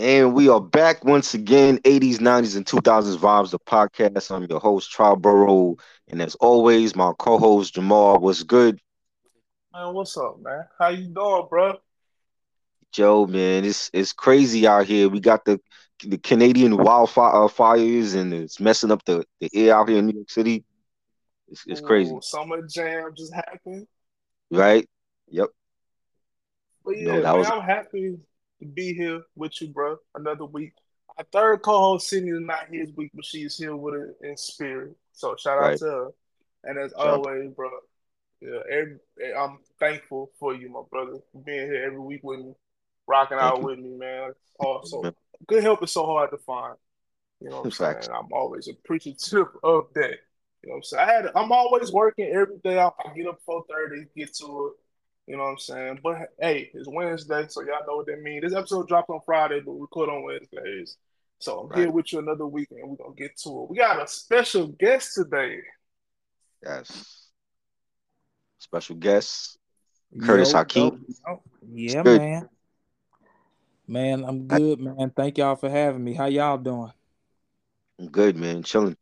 And we are back once again, 80s, 90s, and 2000s Vibes, the podcast. I'm your host, Triboro. And as always, my co-host, Jamar. What's good? Man, what's up, man? How you doing, bro? Joe, man, it's it's crazy out here. We got the the Canadian wildfires uh, and it's messing up the, the air out here in New York City. It's, it's crazy. Ooh, summer jam just happened. Right? Yep. But yeah, no, man, was... I'm happy to be here with you, bro. Another week. Our third co-host Sydney is not here this week, but she's here with it in spirit. So shout right. out to her. And as shout always, bro, yeah, every, eh, I'm thankful for you, my brother, being here every week with me, rocking Thank out you. with me, man. Also, good help is so hard to find. You know what I'm Facts. saying? I'm always appreciative of that. You know what I'm saying? I had I'm always working every day. I get up 4:30, get to it you know what I'm saying? But hey, it's Wednesday, so y'all know what that means. This episode drops on Friday, but we record on Wednesdays. So I'm right. here with you another week, and we're gonna get to it. We got a special guest today. Yes. Special guest, Curtis yo, Akeem. Yo. Yeah, good. man. Man, I'm good, man. Thank y'all for having me. How y'all doing? I'm good, man. Chilling.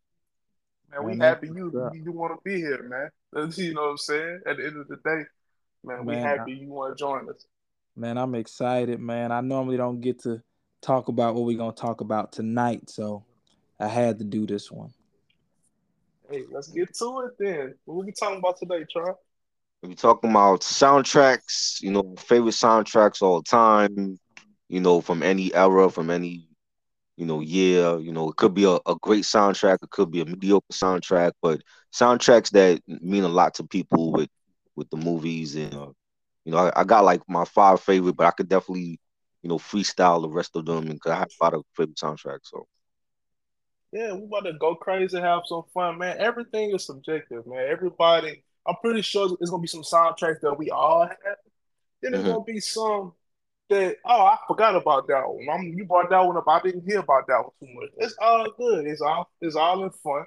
Man, we man, happy you you want to be here, man. You know what I'm saying? At the end of the day, Man, we happy you want to join us. Man, I'm excited, man. I normally don't get to talk about what we're gonna talk about tonight, so I had to do this one. Hey, let's get to it then. What we talking about today, Charles? We talking about soundtracks, you know, favorite soundtracks all the time, you know, from any era, from any, you know, year. You know, it could be a, a great soundtrack, it could be a mediocre soundtrack, but soundtracks that mean a lot to people with with the movies and uh, you know I, I, got like my five favorite, but I could definitely you know freestyle the rest of them because I have a lot of favorite soundtracks. So yeah, we about to go crazy, have some fun, man. Everything is subjective, man. Everybody, I'm pretty sure it's gonna be some soundtracks that we all have. Then there's mm-hmm. gonna be some that oh I forgot about that one. I'm, you brought that one up. I didn't hear about that one too much. It's all good. It's all it's all in fun.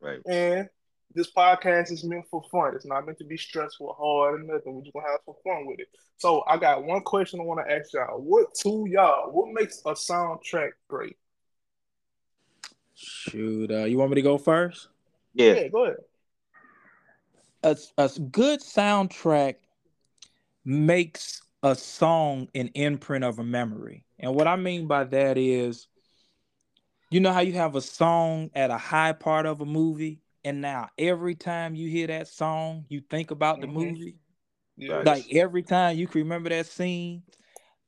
Right. And this podcast is meant for fun. It's not meant to be stressful, hard, or nothing. We're just gonna have some fun with it. So I got one question I want to ask y'all. What to y'all? What makes a soundtrack great? Shoot, uh, you want me to go first? Yeah, yeah go ahead. A, a good soundtrack makes a song an imprint of a memory. And what I mean by that is, you know how you have a song at a high part of a movie and now every time you hear that song, you think about the mm-hmm. movie. Yes. Like every time you can remember that scene,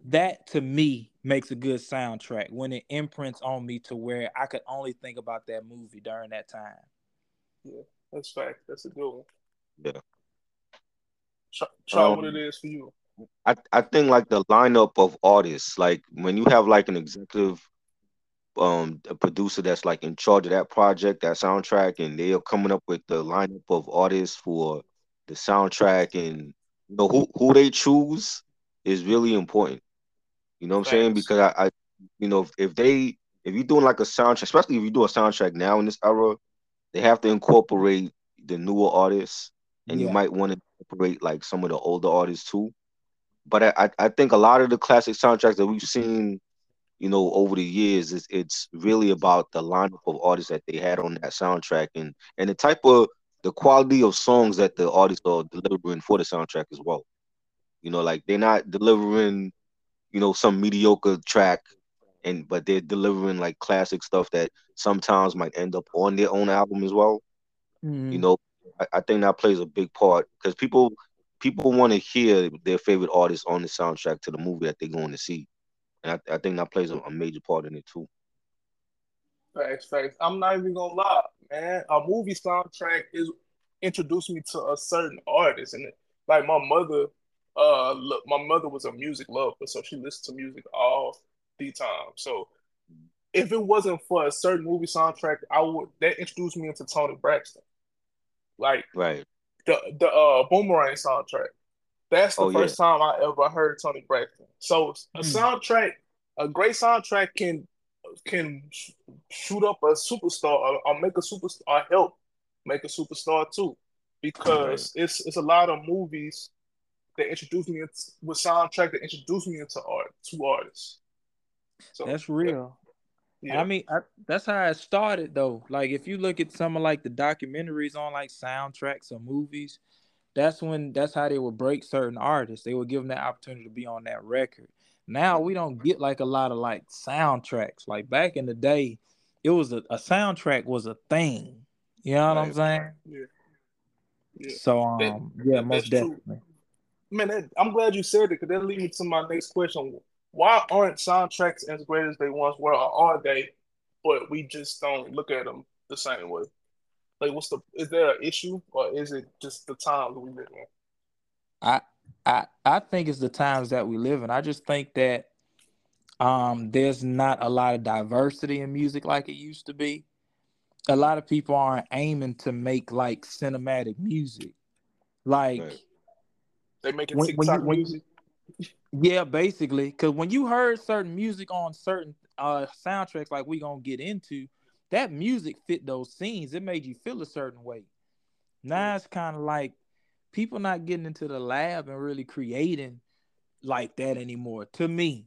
that to me makes a good soundtrack when it imprints on me to where I could only think about that movie during that time. Yeah, that's fact. That's a good one. Yeah. Try, try um, what it is for you. I, I think like the lineup of artists, like when you have like an executive um a producer that's like in charge of that project, that soundtrack, and they are coming up with the lineup of artists for the soundtrack and you know who who they choose is really important. You know what I'm saying? Because I, I you know, if, if they if you're doing like a soundtrack, especially if you do a soundtrack now in this era, they have to incorporate the newer artists, and yeah. you might want to incorporate like some of the older artists too. But I, I think a lot of the classic soundtracks that we've seen you know, over the years, it's, it's really about the lineup of artists that they had on that soundtrack and and the type of the quality of songs that the artists are delivering for the soundtrack as well. You know, like they're not delivering, you know, some mediocre track, and but they're delivering like classic stuff that sometimes might end up on their own album as well. Mm-hmm. You know, I, I think that plays a big part because people people want to hear their favorite artists on the soundtrack to the movie that they're going to see. And I, I think that plays a, a, major part in it too. Facts, facts. I'm not even gonna lie, man. A movie soundtrack is introduced me to a certain artist, and like my mother, uh, look, my mother was a music lover, so she listened to music all the time. So if it wasn't for a certain movie soundtrack, I would that introduced me into Toni Braxton. Like right. The the uh boomerang soundtrack. That's the oh, first yeah. time I ever heard Toni Braxton. So a mm. soundtrack, a great soundtrack can can shoot up a superstar or, or make a superstar help make a superstar too. Because right. it's it's a lot of movies that introduce me into, with soundtrack that introduce me into art to artists. So that's real. Yeah. I mean, I, that's how it started though. Like if you look at some of like the documentaries on like soundtracks or movies, that's when that's how they would break certain artists. They would give them that opportunity to be on that record. Now we don't get like a lot of like soundtracks. Like back in the day, it was a, a soundtrack was a thing. You know what right. I'm saying? Yeah. yeah. So um, that, yeah, most definitely. True. Man, that, I'm glad you said it because that leads me to my next question. Why aren't soundtracks as great as they once were, or are they? But we just don't look at them the same way. Like, what's the? Is there an issue, or is it just the times we live in? I I I think it's the times that we live in. I just think that um, there's not a lot of diversity in music like it used to be. A lot of people aren't aiming to make like cinematic music. Like right. they making when, TikTok when you, music. yeah, basically, because when you heard certain music on certain uh, soundtracks, like we gonna get into, that music fit those scenes. It made you feel a certain way. Now it's kind of like people not getting into the lab and really creating like that anymore. To me,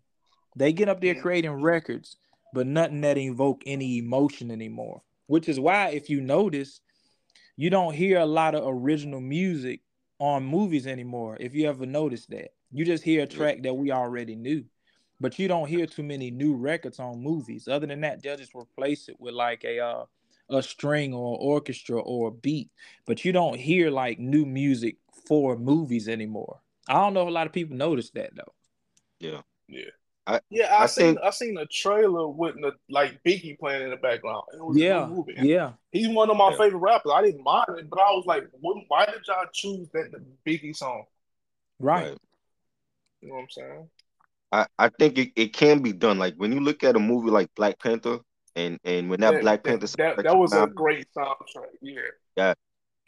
they get up there creating records, but nothing that invoke any emotion anymore. Which is why, if you notice, you don't hear a lot of original music on movies anymore. If you ever noticed that, you just hear a track that we already knew, but you don't hear too many new records on movies. Other than that, they'll just replace it with like a uh, a string or orchestra or a beat, but you don't hear like new music for movies anymore. I don't know if a lot of people notice that though. Yeah. Yeah. I, yeah, I, I seen think, I seen a trailer with the, like Biggie playing in the background. yeah, yeah. He's one of my yeah. favorite rappers. I didn't mind it, but I was like, why did y'all choose that the Biggie song? Right. You know what I'm saying? I, I think it, it can be done. Like when you look at a movie like Black Panther, and and when that, Black Panther that, that, that was a great soundtrack. Yeah. Yeah.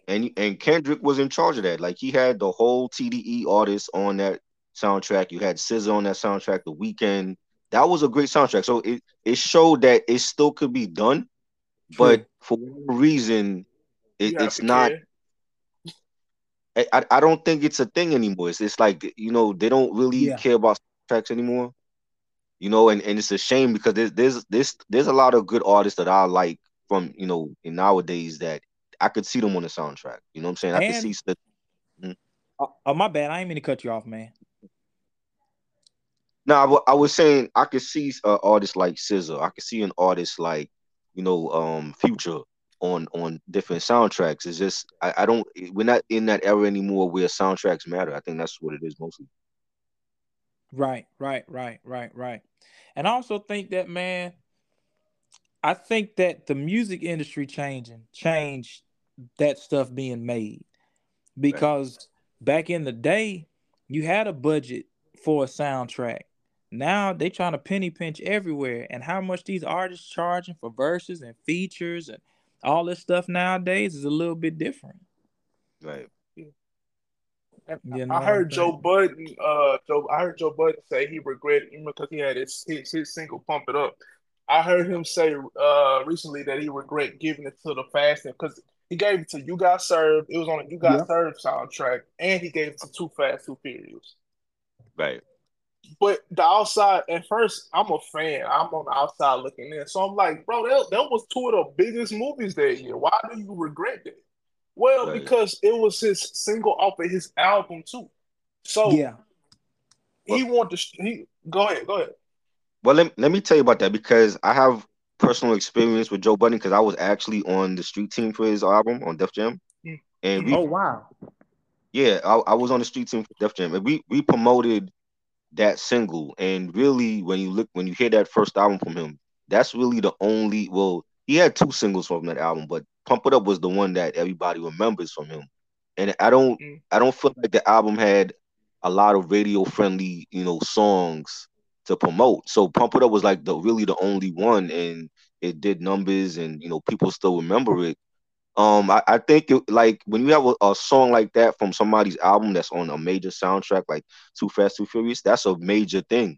And and Kendrick was in charge of that. Like he had the whole TDE artists on that soundtrack. You had SZA on that soundtrack. The Weeknd. That was a great soundtrack. So it it showed that it still could be done, True. but for one reason, it, it's not. I, I don't think it's a thing anymore. It's, it's like you know they don't really yeah. care about tracks anymore. You know, and, and it's a shame because there's there's there's there's a lot of good artists that I like from you know in nowadays that I could see them on the soundtrack. You know what I'm saying? I could see. The, mm-hmm. oh, oh, my bad. I ain't mean to cut you off, man. No, I, w- I was saying I could see uh, artists like SZA. I could see an artist like you know um Future on on different soundtracks. It's just I, I don't we're not in that era anymore where soundtracks matter. I think that's what it is mostly. Right, right, right, right, right. And I also think that man, I think that the music industry changing changed that stuff being made because right. back in the day you had a budget for a soundtrack. Now they trying to penny pinch everywhere, and how much these artists charging for verses and features and all this stuff nowadays is a little bit different. Right. You know I heard Joe Budden. Uh, Joe. I heard Joe Budden say he regretted because he had his, his his single "Pump It Up." I heard him say uh recently that he regret giving it to the Fast because he gave it to You Got Served. It was on a You Got yeah. Served soundtrack, and he gave it to Too Fast, Too Furious. Right. But the outside, at first, I'm a fan. I'm on the outside looking in, so I'm like, bro, that, that was two of the biggest movies that year. Why do you regret that? Well, right. because it was his single off of his album too. So yeah, he well, wanted to. He go ahead, go ahead. Well, let, let me tell you about that because I have personal experience with Joe Budden because I was actually on the street team for his album on Def Jam. Mm. And we, oh wow, yeah, I, I, was on the street team for Def Jam, and we we promoted that single. And really, when you look when you hear that first album from him, that's really the only. Well, he had two singles from that album, but Pump It Up was the one that everybody remembers from him. And I don't mm. I don't feel like the album had a lot of radio friendly, you know, songs to promote. So Pump It Up was like the really the only one and it did numbers and you know people still remember it. Um I, I think it, like when you have a, a, song like that from somebody's album that's on a major soundtrack like Too Fast Too Furious, that's a major thing.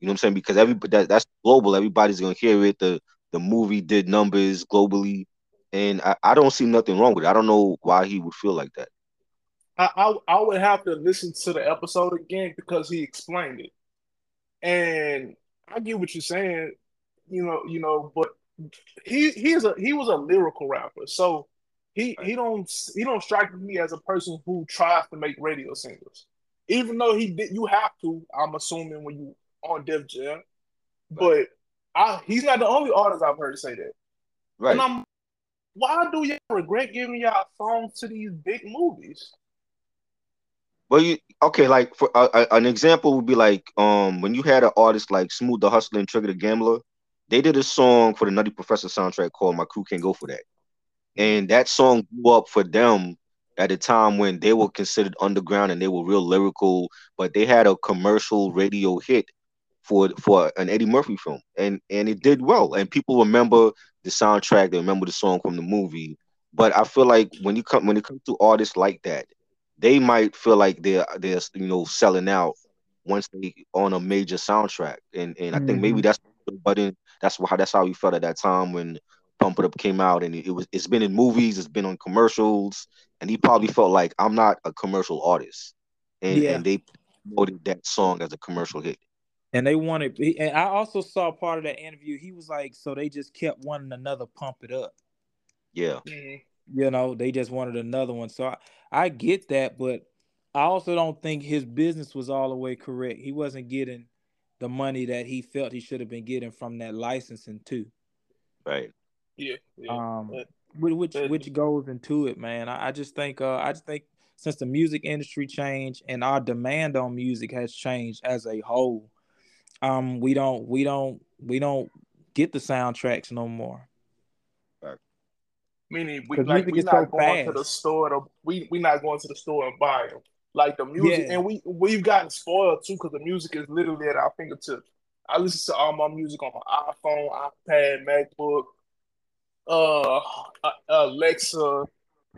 You know what I'm saying? Because everybody that, that's global, everybody's gonna hear it. The the movie did numbers globally and I, I don't see nothing wrong with it. I don't know why he would feel like that. I, I, I would have to listen to the episode again because he explained it, and I get what you're saying, you know, you know, but he he's a he was a lyrical rapper, so he he don't he don't strike me as a person who tries to make radio singles, even though he did. You have to, I'm assuming, when you on Def Jam, but I he's not the only artist I've heard say that. Right. And I'm why do y'all regret giving y'all songs to these big movies? Well, you okay? Like for uh, an example would be like um when you had an artist like Smooth the Hustler and Trigger the Gambler, they did a song for the Nutty Professor soundtrack called "My Crew Can't Go for That," and that song blew up for them at a time when they were considered underground and they were real lyrical, but they had a commercial radio hit for for an Eddie Murphy film, and and it did well, and people remember the soundtrack, they remember the song from the movie. But I feel like when you come when it comes to artists like that, they might feel like they're they're you know selling out once they on a major soundtrack, and and I mm-hmm. think maybe mm-hmm. that's but then that's how that's how you felt at that time when Pump It Up came out, and it was it's been in movies, it's been on commercials, and he probably felt like I'm not a commercial artist, and yeah. and they promoted that song as a commercial hit. And they wanted, and I also saw part of that interview. He was like, so they just kept wanting another pump it up. Yeah. Mm-hmm. You know, they just wanted another one. So I, I get that, but I also don't think his business was all the way correct. He wasn't getting the money that he felt he should have been getting from that licensing too. Right. Yeah. yeah. Um, but, which but, which goes into it, man. I, I just think uh, I just think since the music industry changed and our demand on music has changed as a whole, um, we don't we don't we don't get the soundtracks no more. Meaning we like we not so going fast. to the store to we we're not going to the store and buy them. Like the music, yeah. and we we've gotten spoiled too because the music is literally at our fingertips. I listen to all my music on my iPhone, iPad, MacBook, uh, uh Alexa.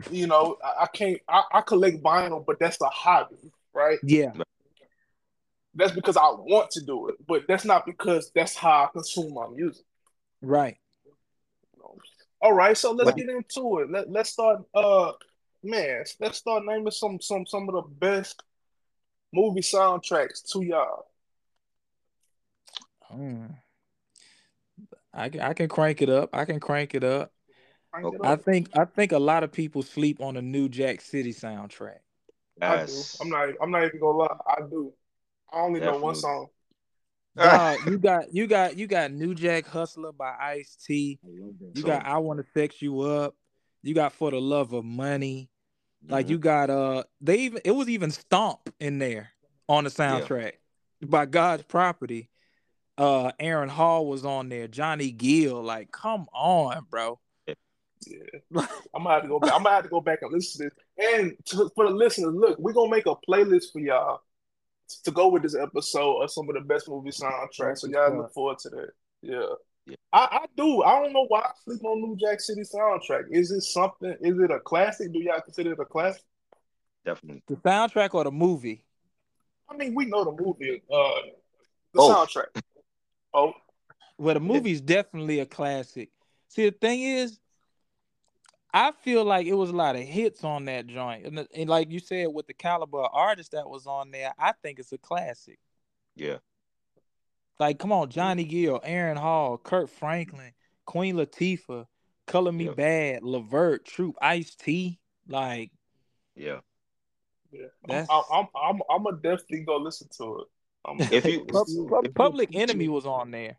You know, I, I can't. I, I, collect vinyl, but that's a hobby, right? Yeah. That's because I want to do it, but that's not because that's how I consume my music. Right. All right, so let's get into it. Let, let's start uh man, let's start naming some some some of the best movie soundtracks to y'all. Hmm. I can I can crank it up. I can crank it up. Crank it I up. think I think a lot of people sleep on the new Jack City soundtrack. Yes. I do. I'm not I'm not even gonna lie. I do. I only Definitely. know one song. Uh, you got you got you got New Jack Hustler by Ice T. You got I Want to Sex You Up. You got For the Love of Money. Like mm-hmm. you got uh they even it was even Stomp in there on the soundtrack yeah. by God's Property. Uh Aaron Hall was on there, Johnny Gill. Like, come on, bro. Yeah. I'm gonna have to go back. I'm gonna have to go back and listen to this. And to, for the listeners, look, we're gonna make a playlist for y'all to go with this episode of some of the best movie soundtracks. So y'all look forward to that. Yeah. Yeah. I, I, do. I don't know why I sleep on New Jack City soundtrack. Is it something? Is it a classic? Do y'all consider it a classic? Definitely. The soundtrack or the movie? I mean, we know the movie. Uh, the oh. soundtrack. Oh, well, the movie's definitely a classic. See, the thing is, I feel like it was a lot of hits on that joint, and, and like you said, with the caliber of artist that was on there, I think it's a classic. Yeah. Like, come on, Johnny Gill, Aaron Hall, Kirk Franklin, Queen Latifah, Color Me yeah. Badd, Levert, Troop, Ice T. Like, yeah, yeah. That's... I'm, I'm, I'm, I'm gonna definitely go listen to it. if you if Public you, Enemy was on there.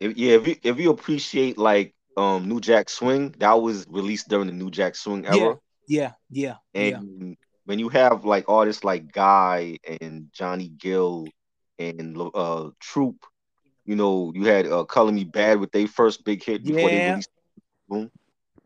If, yeah, if you if you appreciate like um New Jack Swing, that was released during the New Jack Swing era. Yeah, yeah, yeah. And yeah. when you have like artists like Guy and Johnny Gill and uh Troop. You know, you had uh, Color Me Badd with their first big hit before yeah. they released. Boom.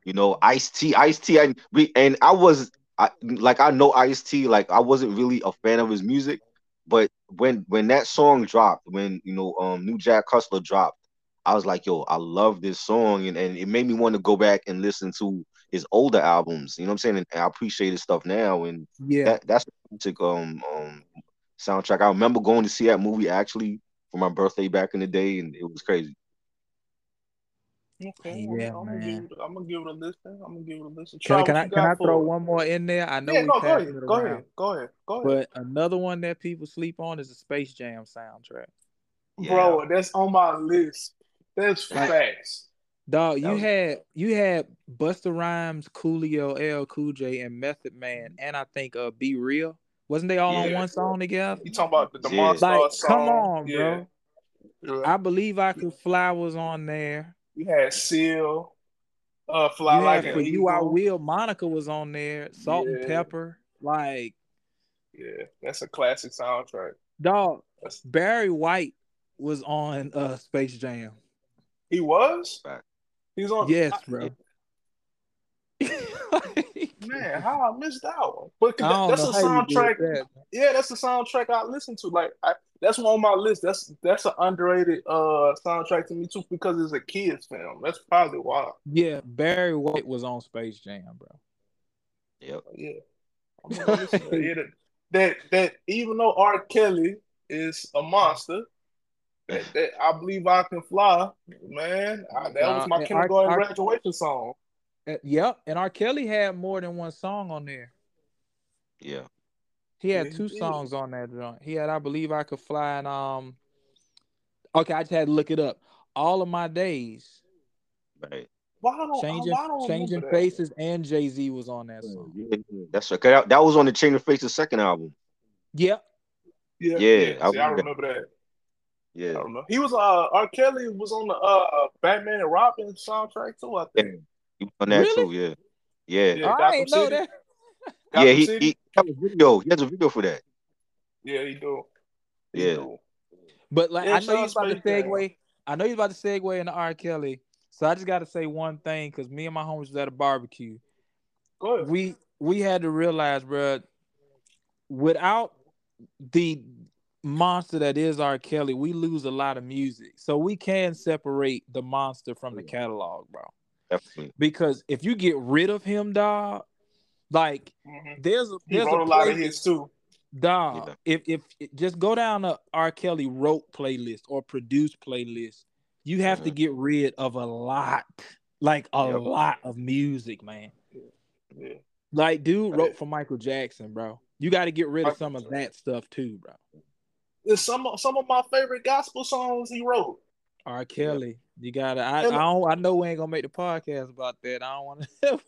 You know, Ice T, Ice T, and we and I was I like I know Ice T, like I wasn't really a fan of his music, but when when that song dropped, when you know um New Jack Hustler dropped, I was like, yo, I love this song, and, and it made me want to go back and listen to his older albums. You know what I'm saying? And, I appreciate his stuff now, and yeah, that, that's um um soundtrack. I remember going to see that movie actually for my birthday back in the day, and it was crazy. Okay, yeah, I'm. Gonna it, I'm gonna give it a listen. I'm gonna give it a listen. Try can, I can I throw one more in there? I know yeah, we no, go ahead. Go ahead. Go ahead. Go ahead. But another one that people sleep on is the Space Jam soundtrack. yeah. bro, that's on my list. That's facts. Dog, you was... had you had Busta Rhymes, Coolio, L Cool J, and Method Man, and I think uh B-Real. Wasn't they all yeah. on one song together? You talking about the, the yeah. Monster like, song? Come on, bro. Yeah. I believe I could fly was on there. You had Seal, uh, fly you like for you I will. Monica was on there. Salt-N-Pepa, like. Yeah, that's a classic soundtrack. Dog, that's... Barry White was on uh Space Jam. He was. He's on. Yes, I, bro. man, how I missed that one. But that, that's a soundtrack. That, yeah, that's the soundtrack I listen to. Like I, that's one on my list. That's that's an underrated uh soundtrack to me too because it's a kids film. That's probably why. Yeah, Barry White was on Space Jam, bro. Yep. Yeah. that, that that even though R. Kelly is a monster, that, that I believe I can fly, man. I, that was my kindergarten R, graduation song. Uh, yep, and R. Kelly had more than one song on there. Yeah. He had yeah, two he songs on that joint. He had I Believe I Could Fly and um Okay, I just had to look it up. All of my days. Right. Why don't, changing why don't changing faces and Jay Z was on that song. Yeah, that's right. That, that was on the Changing Faces second album. Yep. Yeah, yeah, yeah. See, I, remember that. Yeah, I don't know. He was uh R. Kelly was on the uh Batman and Robin soundtrack too. I think. He was on that really? too. Yeah, yeah. yeah I didn't know that. yeah, he, he, he has a video. He has a video for that. Yeah, he do. He yeah. Do. But like, yeah, I know you're about to segue. I know you're about to segue into R. Kelly. So I just got to say one thing because me and my homies was at a barbecue. Good. We we had to realize, bro, without the monster that is R. Kelly, we lose a lot of music. So we can separate the monster from the catalog, bro. Definitely. Because if you get rid of him, dog, like mm-hmm. there's a there's a, a, lot of hits too. Dog, yeah. if if just go down the R. Kelly wrote playlist or produced playlist, you have mm-hmm. to get rid of a lot, like a yep. lot of music, man. Yeah. Like dude wrote for Michael Jackson, bro. You got to get rid of some of that stuff too, bro. It's some some of my favorite gospel songs he wrote. R. Kelly. You gotta. I, I don't. I know we ain't gonna make the podcast about that. I don't want to.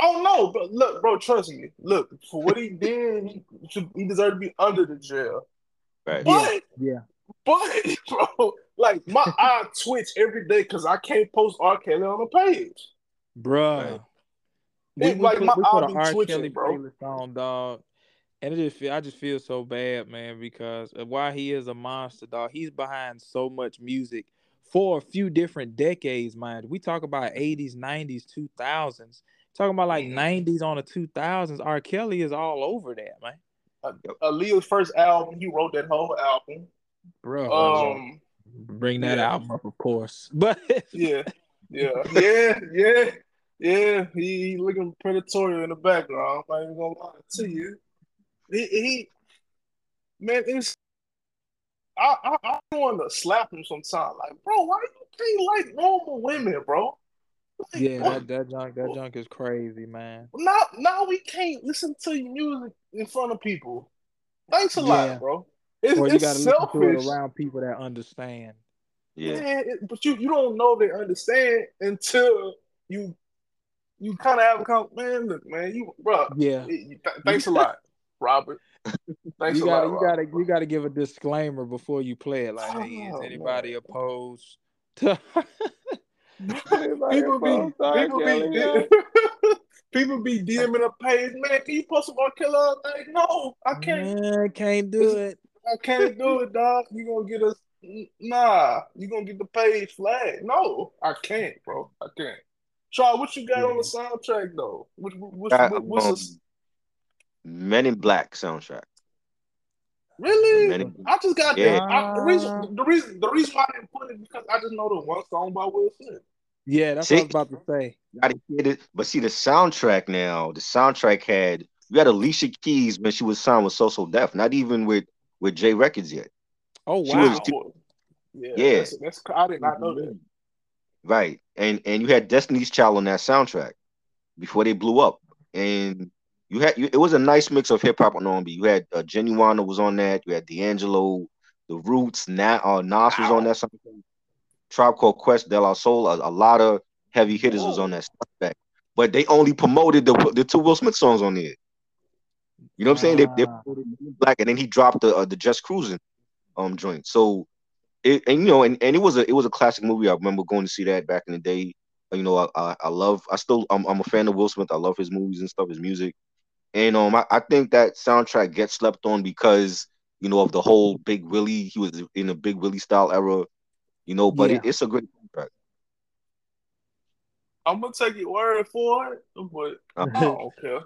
oh no, but look, bro. Trust me. Look for what he did. He, should, he deserved to be under the jail. Right. But yeah. But bro, like my eye twitch every day because I can't post R. Kelly on the page, bro. Right. We, we like put, my eye be twitching, Kelly bro. On, dog. And it just feel, I just feel so bad, man, because while he is a monster, dog, he's behind so much music for a few different decades, mind. We talk about 80s, 90s, 2000s. Talking about like 90s mm-hmm. on the 2000s, R. Kelly is all over that, man. Uh, Aaliyah's first album, he wrote that whole album. Bro, um, bring that yeah. album up, of course. But yeah, yeah, yeah, yeah, yeah. He, he looking predatory in the background. I'm not even gonna lie to you. He, he man, it's I, I, I want to slap him sometime. Like, bro, why you can't like normal women, bro? Like, yeah, that, that junk that junk is crazy, man. Now now we can't listen to your music in front of people. Thanks a yeah. lot, bro. It's, or you gotta selfish. listen to it around people that understand. Yeah, it, but you you don't know they understand until you you kind of have a con- man. Look, man, you bro. Yeah. Th- thanks a lot, Robert. Thanks you gotta, lot, you gotta, you gotta give a disclaimer before you play it. Like, oh, hey, is anybody man. opposed to? people be, people be, people be DMing a page, man. Can you post some more killer? Like, no, I can't. Man, can't do it. I can't do it, dog. You gonna get us? Nah, you gonna get the page flag? No, I can't, bro. I can't. Charles, what you got yeah. on the soundtrack though? What, what, what, what's um, Men in Black soundtrack. Really? I just got yeah. that. I, the reason, the reason, the reason why I didn't put it because I just know the one song by Will Smith. Yeah, that's see, what I was about to say. Gotta get it, but see the soundtrack now. The soundtrack had you had Alicia Keys when she was signed with So So Def, not even with with J Records yet. Oh wow! Was, yeah, yeah. That's, that's, I did not know that. Right, and and you had Destiny's Child on that soundtrack before they blew up, and you had you, it was a nice mix of hip hop and R&B. You had uh, Ginuwine was on that. You had D'Angelo, the Roots, Nat, uh, Nas was on that soundtrack. Tribe Called Quest, De La Soul, a, a lot of heavy hitters Whoa. was on that soundtrack. But they only promoted the the two Will Smith songs on there. You know what I'm saying? Uh, they, they ah. black, and then he dropped the uh, the Just Cruising um joint. So it and you know, and, and it was a it was a classic movie. I remember going to see that back in the day. You know, I I, I love I still I'm, I'm a fan of Will Smith. I love his movies and stuff, his music. And um I, I think that soundtrack gets slept on because you know of the whole Big Willie. He was in a Big Willie style era, you know. But yeah. it, it's a great soundtrack. I'm gonna take your word for it, but uh-huh. I don't care.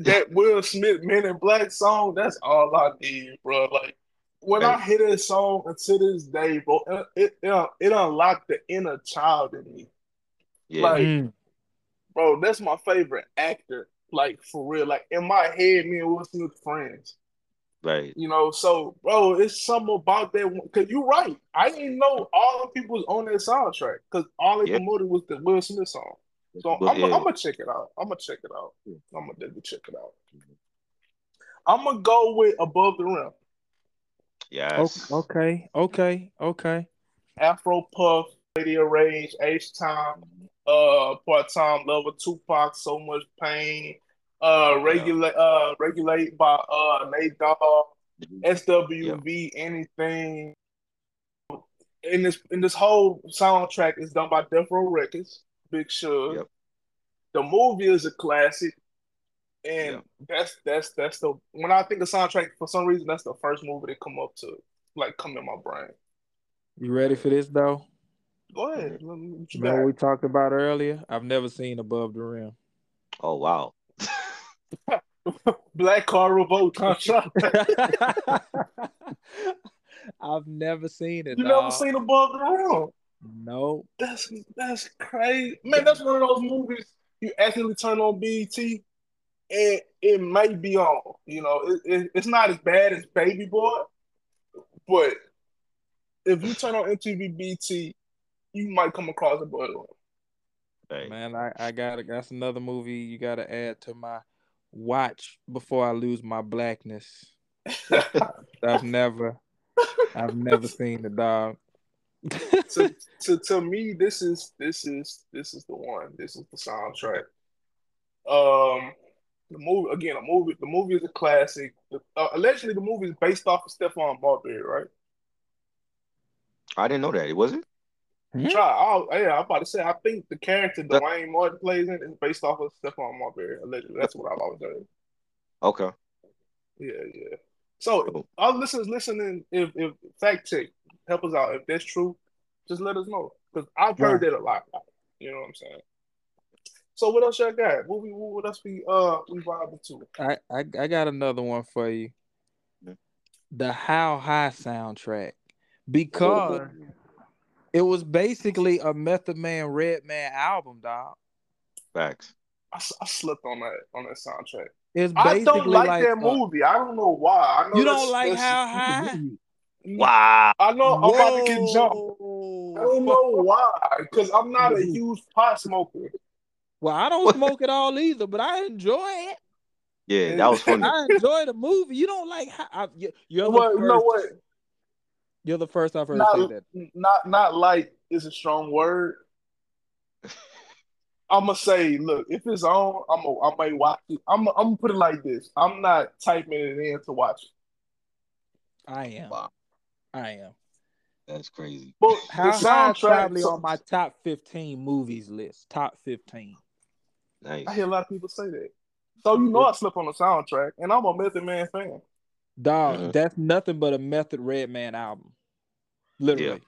that Will Smith Men in Black song, that's all I need, bro. Like when I hear this song to this day, bro, it it, it unlocked the inner child in me. Yeah. Like, mm. bro, that's my favorite actor. Like for real. Like in my head, me and Will Smith friends. Right. You know, so bro, it's something about that. Cause you're right. I didn't know all the people was on that soundtrack because all they promoted was the Will Smith song. So but, I'm, yeah. I'm, gonna check it out. I'm gonna check it out. I'm gonna definitely check it out. I'm gonna go with Above the Rim. Yes. Okay. Okay. Okay. Afro Puff, Radio Rage, H Time, uh, Part Time Lover, Tupac, So Much Pain, uh, regulate, yeah. uh, regulate by uh Nate Dogg, SWV, yep. anything. In this in this whole soundtrack is done by Death Row Records, Big Shug. Yep. The movie is a classic, and yep. that's that's that's the when I think of soundtrack for some reason that's the first movie that come up to like come in my brain. You ready for this though? Go ahead. Remember we talked about earlier? I've never seen Above the Rim. Oh wow. Black car revolt contract. I've never seen it. You dog. never seen Above the Rim? No. That's that's crazy, man. That's one of those movies you accidentally turn on BET, and it might be on. You know, it, it, it's not as bad as Baby Boy, but if you turn on MTV BT, you might come across a Above the Hey. Man, I, I got that's another movie you got to add to my watch before I lose my blackness. I've never, I've never seen the dog. to, to to me, this is this is this is the one. This is the soundtrack. Um, the movie again, a movie. The movie is a classic. Uh, allegedly, the movie is based off of Stephon Marbury, right? I didn't know that. It Was it? Mm-hmm. Try. Oh, yeah, I'm about to say. I think the character Duane Martin plays in is based off of Stephon Marbury. Allegedly, that's what I've always heard. Okay. Yeah, yeah. So, our listeners listening, if if fact check, help us out. If that's true, just let us know because I've heard that a lot. You know what I'm saying? So, what else y'all got? What we what else we uh we vibing to? I, I I got another one for you. The How High soundtrack because it was basically a Method Man Redman album, dog. Facts. I, I slipped on that on that soundtrack. It's basically I don't like, like that uh, movie. I don't know why. Know you don't like how high? Wow. I know I'm Whoa. about to get jumped. I don't know why. Because I'm not a mm-hmm. huge pot smoker. Well, I don't smoke at all either, but I enjoy it. Yeah, that was funny. I enjoy the movie. You don't like how I, you're the first, you know what? You're the first I've heard not, say that. Not not like is a strong word. I'm gonna say, look, if it's on, I'm gonna, I might watch it. I'm, I'm gonna put it like this: I'm not typing it in to watch it. I am. Wow. I am. That's crazy. But how high probably on my top 15 movies list. Top 15. Nice. I hear a lot of people say that. So you know I slip on the soundtrack, and I'm a Method Man fan. Dog, mm-hmm. that's nothing but a Method Redman album. Literally.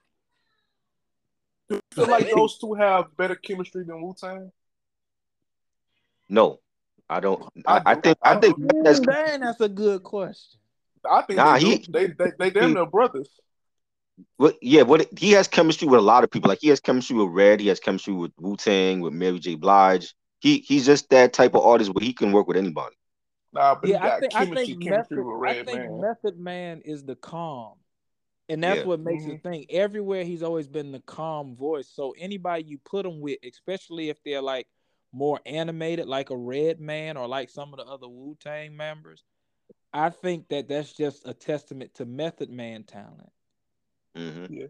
Do you feel like those two have better chemistry than Wu Tang? No, I don't. I, I think. I, I think that's, man, that's a good question. I think nah, they, he, they they they damn near brothers. Well, yeah, what he has chemistry with a lot of people. Like he has chemistry with Red, he has chemistry with Wu Tang, with Mary J. Blige. He he's just that type of artist where he can work with anybody. Nah, but yeah, I think, I think Method, I think man. Method Man is the calm. And that's yeah. what makes mm-hmm. it think. Everywhere he's always been the calm voice. So anybody you put him with, especially if they're like more animated, like a Redman or like some of the other Wu Tang members, I think that that's just a testament to Method Man talent. Mm-hmm. Yeah.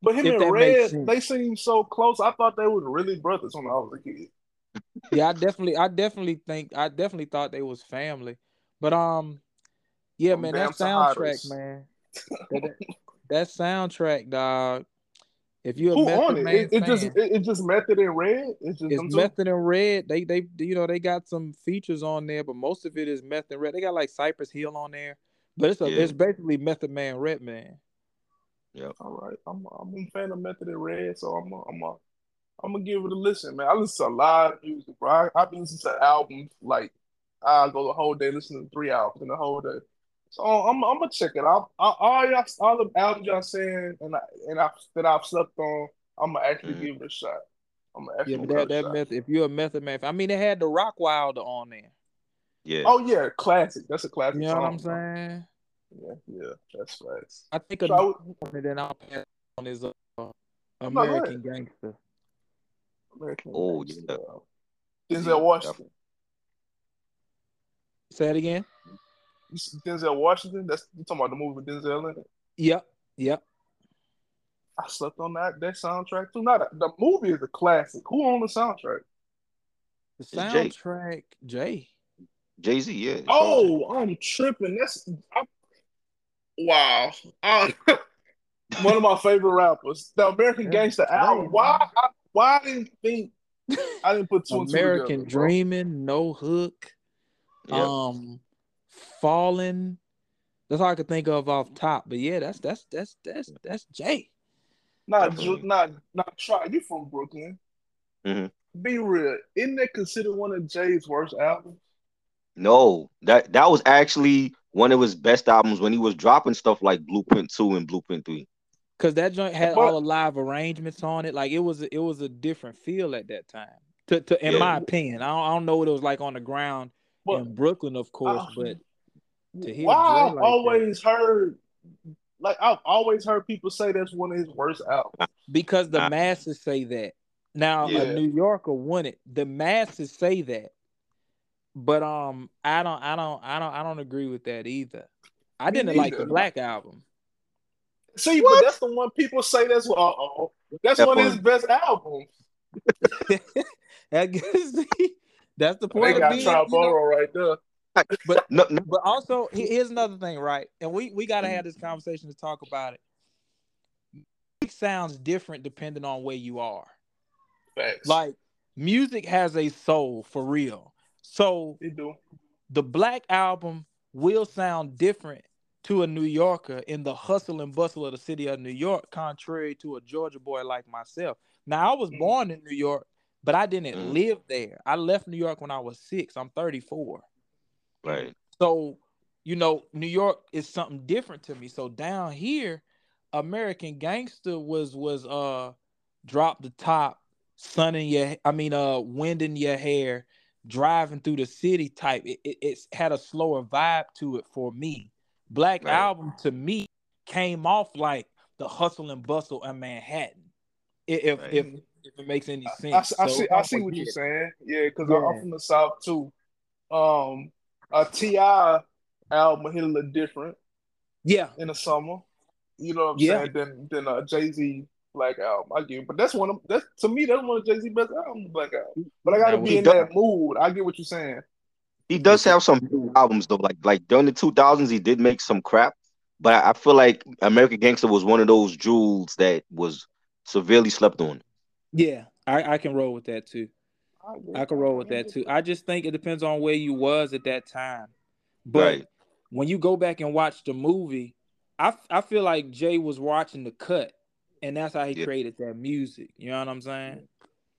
But him if and Red, they seem so close. I thought they were really brothers when I was a kid. Yeah, I definitely, I definitely think, I definitely thought they was family. But um, yeah, man, that soundtrack, man, that, that, soundtrack, dog. If you're a Who Method Man it? It, just it, it, just Method and Red. It's just it's Method and Red. They they you know they got some features on there, but most of it is Method and Red. They got like Cypress Hill on there, but it's a, yeah. it's basically Method Man Redman. Yeah. All right. I'm I'm a fan of Method and Red, so I'm a, I'm a, I'm gonna give it a listen, man. I listen to a lot of music, bro. I, I've been listening to albums like I go the whole day listening to three albums in the whole day. So I'm, I'm gonna check it out. All y'all, all the albums y'all saying, and I, and I that I've slept on, I'm gonna actually mm-hmm. give it a shot. I'm gonna actually yeah, that, that method. If you're a method man, I mean, they had the Rockwilder on there. Yeah. Oh yeah, classic. That's a classic. You know song, what I'm saying? Yeah, yeah, that's facts. I think so and then I'll pass on is uh, American no, Gangster. American oh Gangster. yeah. Denzel Washington. Say it again. Denzel Washington. That's you talking about the movie with Denzel in it. Yep. Yep. I slept on that that soundtrack too. Not the movie is a classic. Who on the soundtrack? The soundtrack, Jay. Jay Z, yeah. Oh, I'm tripping. That's I, wow. I, one of my favorite rappers, the American Gangster album. Why? I, why I didn't think I didn't put two American together, Dreaming, No Hook, yep. um, Falling. That's all I could think of off top. But yeah, that's that's that's that's that's Jay. Not not not try. You from Brooklyn? Mm-hmm. Be real. Isn't that considered one of Jay's worst albums? No, that that was actually one of his best albums when he was dropping stuff like Blueprint Two and Blueprint Three. Cause that joint had but, all the live arrangements on it. Like it was it was a different feel at that time. To, to in yeah. my opinion, I don't, I don't know what it was like on the ground but, in Brooklyn, of course, uh, but to hear why I've like always that, heard like I've always heard people say that's one of his worst albums. Because the masses say that. Now yeah. a New Yorker won it. The masses say that. But um I don't I don't I don't I don't agree with that either. I didn't like the Black album. See, what? but that's the one people say that's what oh that's one of his best albums. I guess that's the point. They got Triboro right there. But no, no. but also here's another thing, right? And we we got to have this conversation to talk about it. It sounds different depending on where you are. Facts. Like music has a soul for real. So the Black album will sound different to a New Yorker in the hustle and bustle of the city of New York, contrary to a Georgia boy like myself. Now I was mm. born in New York, but I didn't mm. live there. I left New York when I was six. I'm 34. Right. So, you know, New York is something different to me. So down here, American Gangster was was uh drop the top, sun in your I mean uh wind in your hair, driving through the city type. It, it it's had a slower vibe to it for me. Black right. album to me came off like the hustle and bustle of Manhattan. If right. if, if it makes any sense. I, I, I so, see I see what you're saying. Yeah, because yeah. I'm from the south too. Um a T.I. album hit a little different. Yeah. In the summer. You know what I'm yeah. saying? Than than a Jay Z Black album. I get, but that's one of that's to me that's one of Jay Z best albums, Black album. But I got to be in does, that mood. I get what you're saying. He does have some albums though, like like during the 2000s, he did make some crap. But I, I feel like American Gangster was one of those jewels that was severely slept on. Yeah, I, I can roll with that too. I can roll with that too. I just think it depends on where you was at that time. But right. when you go back and watch the movie, I I feel like Jay was watching the cut, and that's how he yeah. created that music. You know what I'm saying?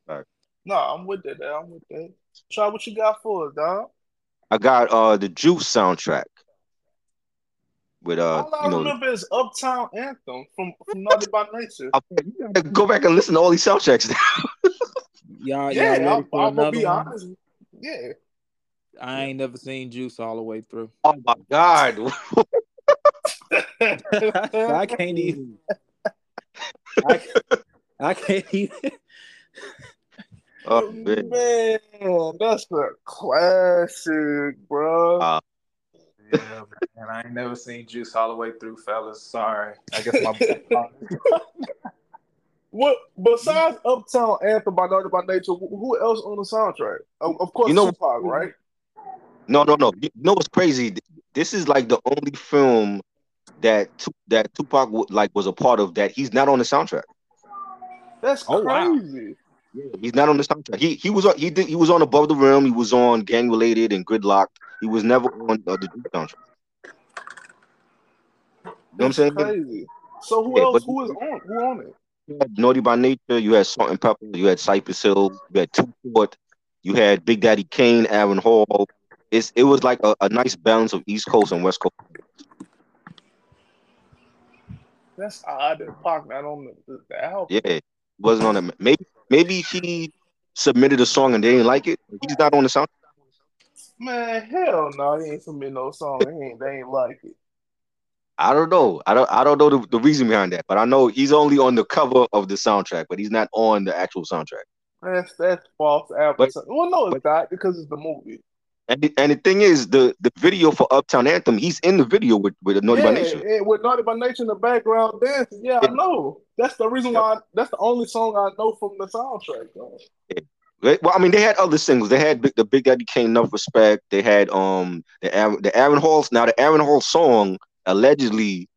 Right. No, I'm with that. I'm with that. Try what you got for us, dog. I got uh the Juice soundtrack. With uh, all I you know, remember is Uptown Anthem from, from Naughty by Nature. Go back and listen to all these soundtracks now. Y'all, yeah, y'all I'm, I'm gonna be one? honest. Yeah. I ain't never seen Juice all the way through. Oh my god. I can't even. I, I can't even. Oh man. man, that's a classic, bro. Uh, Yeah, man, I ain't never seen Juice all the way through, fellas. Sorry, I guess my. what besides Uptown Anthem by Naughty by Nature? Who else on the soundtrack? Of, of course, you know, Tupac, right? No, no, no. You know what's crazy? This is like the only film that that Tupac like was a part of that he's not on the soundtrack. That's oh, crazy. Wow. Yeah, he's not on the soundtrack. He he was on he did he was on Above the Rim. He was on Gang Related and Gridlocked. He was never on uh, the Duke soundtrack. You know what I'm saying? Crazy. So who yeah, else? Who is on? Who on it? You had Naughty by Nature. You had Salt-N-Pepa. You had Cypress Hill. You had Two Court. You had Big Daddy Kane, Aaron Hall. It's it was like a, a nice balance of East Coast and West Coast. That's odd that Pac not on the, the album. Yeah, wasn't on it. Maybe maybe he submitted a song and they didn't like it. He's not on the song. Man, hell no, he ain't submit no song. They ain't they ain't like it. I don't know. I don't. I don't know the, the reason behind that, but I know he's only on the cover of the soundtrack, but he's not on the actual soundtrack. That's that's false advertising. Well, no, it's but, not because it's the movie. And the, and the thing is, the, the video for Uptown Anthem, he's in the video with with Naughty yeah, by Nature. with Naughty by Nature in the background dancing. Yeah, yeah. I know. That's the reason why. I, that's the only song I know from the soundtrack. Yeah. Well, I mean, they had other singles. They had the Big Daddy Kane, Enough Respect. They had um the Aaron, the Aaron Halls. Now the Aaron Hall song allegedly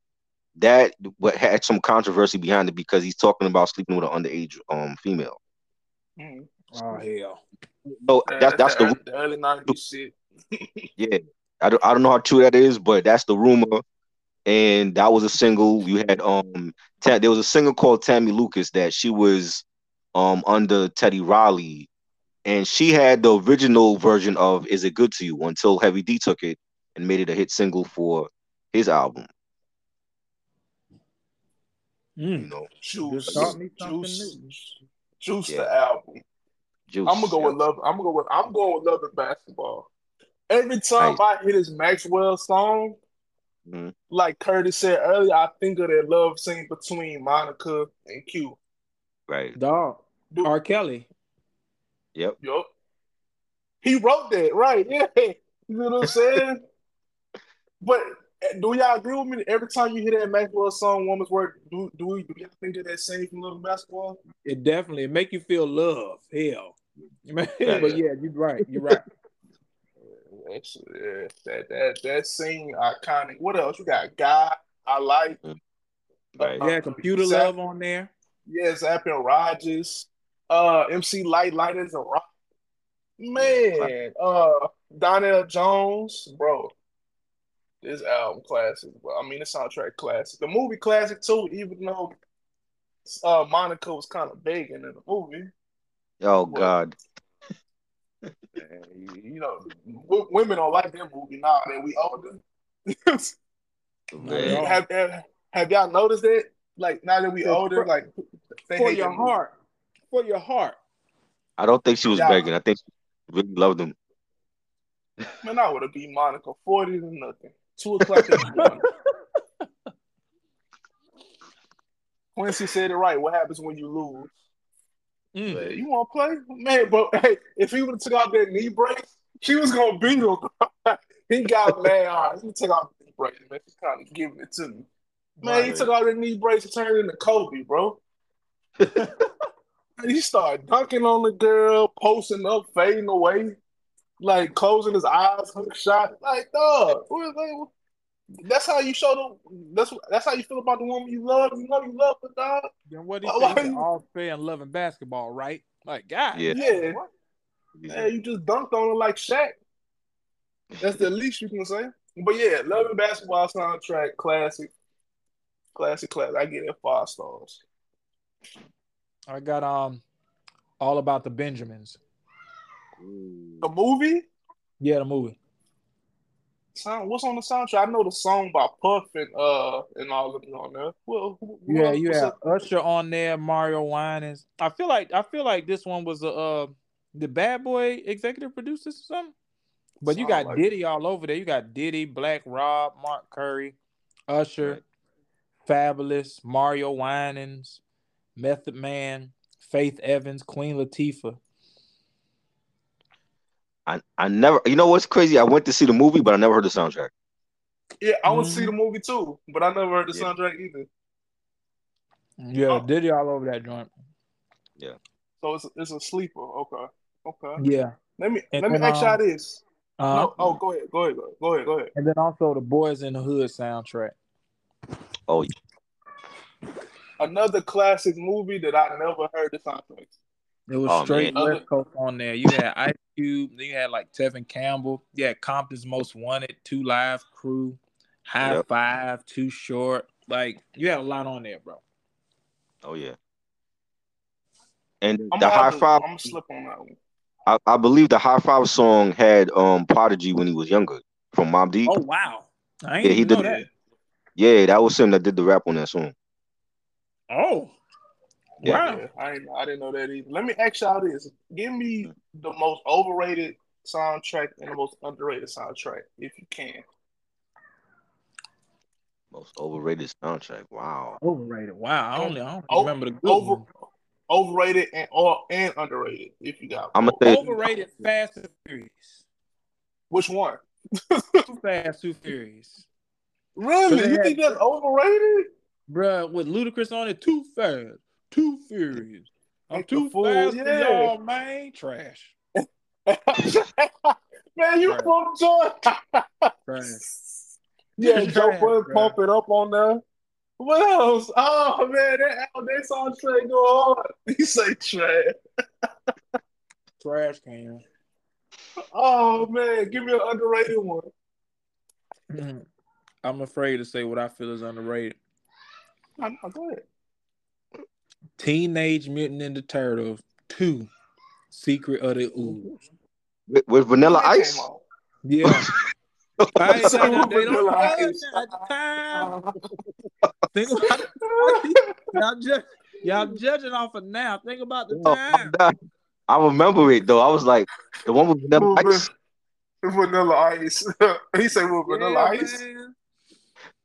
that had some controversy behind it because he's talking about sleeping with an underage um female. Mm. Oh hell. So that's that's the, the early nineties shit. yeah, I don't I don't know how true that is, but that's the rumor. And that was a single. You had um there was a singer called Tammy Lucas that she was um under Teddy Riley, and she had the original version of "Is It Good to You" until Heavy D took it and made it a hit single for his album. Mm. You know, juice, juice, juice, yeah. the album. Juice. I'm gonna go with love. I'm gonna go with. I'm going with love and basketball. Every time nice. I hit his Maxwell song, mm-hmm. like Curtis said earlier, I think of that love scene between Monica and Q. Right. Dog. Dude. R. Kelly. Yep. Yep. He wrote that, right? Yeah. You know what I'm saying? but do y'all agree with me? Every time you hear that Maxwell song, "Woman's Work," do do do y'all think of that scene from Love and Basketball? It definitely it make you feel love. Hell, but yeah, you're right. You're right. yeah, that that that scene iconic. What else? You got guy I like. Right. Uh, yeah, computer Zap, love on there. Yeah, Zapp and Rogers. Uh, MC Lyte Lighters and Rock. Man, uh, Donell Jones, bro. This album classic, bro. I mean, the soundtrack classic. The movie classic too, even though uh, Monica was kind of big in the movie. Oh but, God. you know, women don't like that movie now that we older. have, have, have y'all noticed that? Like now that we older, like for your heart, for your heart. I don't think she was begging. I think she really loved him. Man, I would have beat Monica forty to nothing. Two o'clock in the morning. Quincy said it right. What happens when you lose? Mm. Man, you want to play, man? But hey, if he would have took out that knee brace, she was gonna beat him. he got mad. All right, he took out the knee brace, man. He's kind of giving it to me. Man, right. he took out the knee brace and turned into Kobe, bro. he started dunking on the girl, posting up, fading away, like closing his eyes, hook shot. Like, dog, that's how you show them. That's that's how you feel about the woman you love. You know you love the dog. Then what do you think? You... All fair and loving basketball, right? Like, God, yeah, yeah. yeah. you just dunked on her like Shaq. That's the least you can say. But yeah, loving basketball soundtrack, classic, classic, classic. I get it five stars. I got um, all about the Benjamins. The movie? Yeah, the movie. Sound, what's on the soundtrack? I know the song by Puff and uh and all of them on there. Well, yeah, you have Usher on there, Mario Winans. I feel like I feel like this one was a uh, the Bad Boy executive producers or something. But you got like Diddy it. all over there. You got Diddy, Black Rob, Mark Curry, Usher, right. Fabolous, Mario Winans, Method Man, Faith Evans, Queen Latifah. I, I never you know what's crazy? I went to see the movie, but I never heard the soundtrack. Yeah, I would mm-hmm. see the movie too, but I never heard the yeah. soundtrack either. Yeah, oh. Diddy all over that joint. Yeah. So it's a, it's a sleeper. Okay. Okay. Yeah. Let me and let me then, ask y'all um, this. Uh, no, oh, go ahead, go ahead, go ahead, go ahead. And then also the Boyz n the Hood soundtrack. Oh, yeah. another classic movie that I never heard the soundtrack. It was oh, straight man. West Coast on there. You had Ice Cube, then you had like Tevin Campbell. You had Compton's Most Wanted, Two Live Crew, High yep. Five, Too Short. Like you had a lot on there, bro. Oh yeah. And I'm the Hi-Five. I'm slip on that one. I, I, believe the Hi-Five song had um Prodigy when he was younger from Mobb Deep. Oh wow! I yeah, he did that. Yeah, that was him that did the rap on that song. Oh, yeah. wow! I didn't, I didn't know that either. Let me ask y'all this: Give me the most overrated soundtrack and the most underrated soundtrack, if you can. Most overrated soundtrack. Wow. Overrated. Wow. I only I don't over, remember the good over, one. Overrated and or and underrated. If you got. I'm gonna say overrated. Fast and Furious. Which one? too fast, too furious. Really? You think that's overrated? Bruh, with Ludacris on it, too fast, too furious. I'm too fast yeah. for y'all, man. Trash. man, you from Georgia. Trash. Yeah, Joe Budden pump it up on there. What else? Oh man, that oh, that soundtrack go on. He say trash. trash can. Oh man, give me an underrated one. I'm afraid to say what I feel is underrated. I'm, go ahead. Teenage Mutant Ninja Turtles Two: Secret of the Ooze. With, with Vanilla Ice. Yeah. I ain't saying they don't at the time. Think about it. y'all, ju- y'all judging off of now. Think about the time. I remember it though. I was like, the one with vanilla ice. Vanilla ice. he said with vanilla yeah, ice. Man.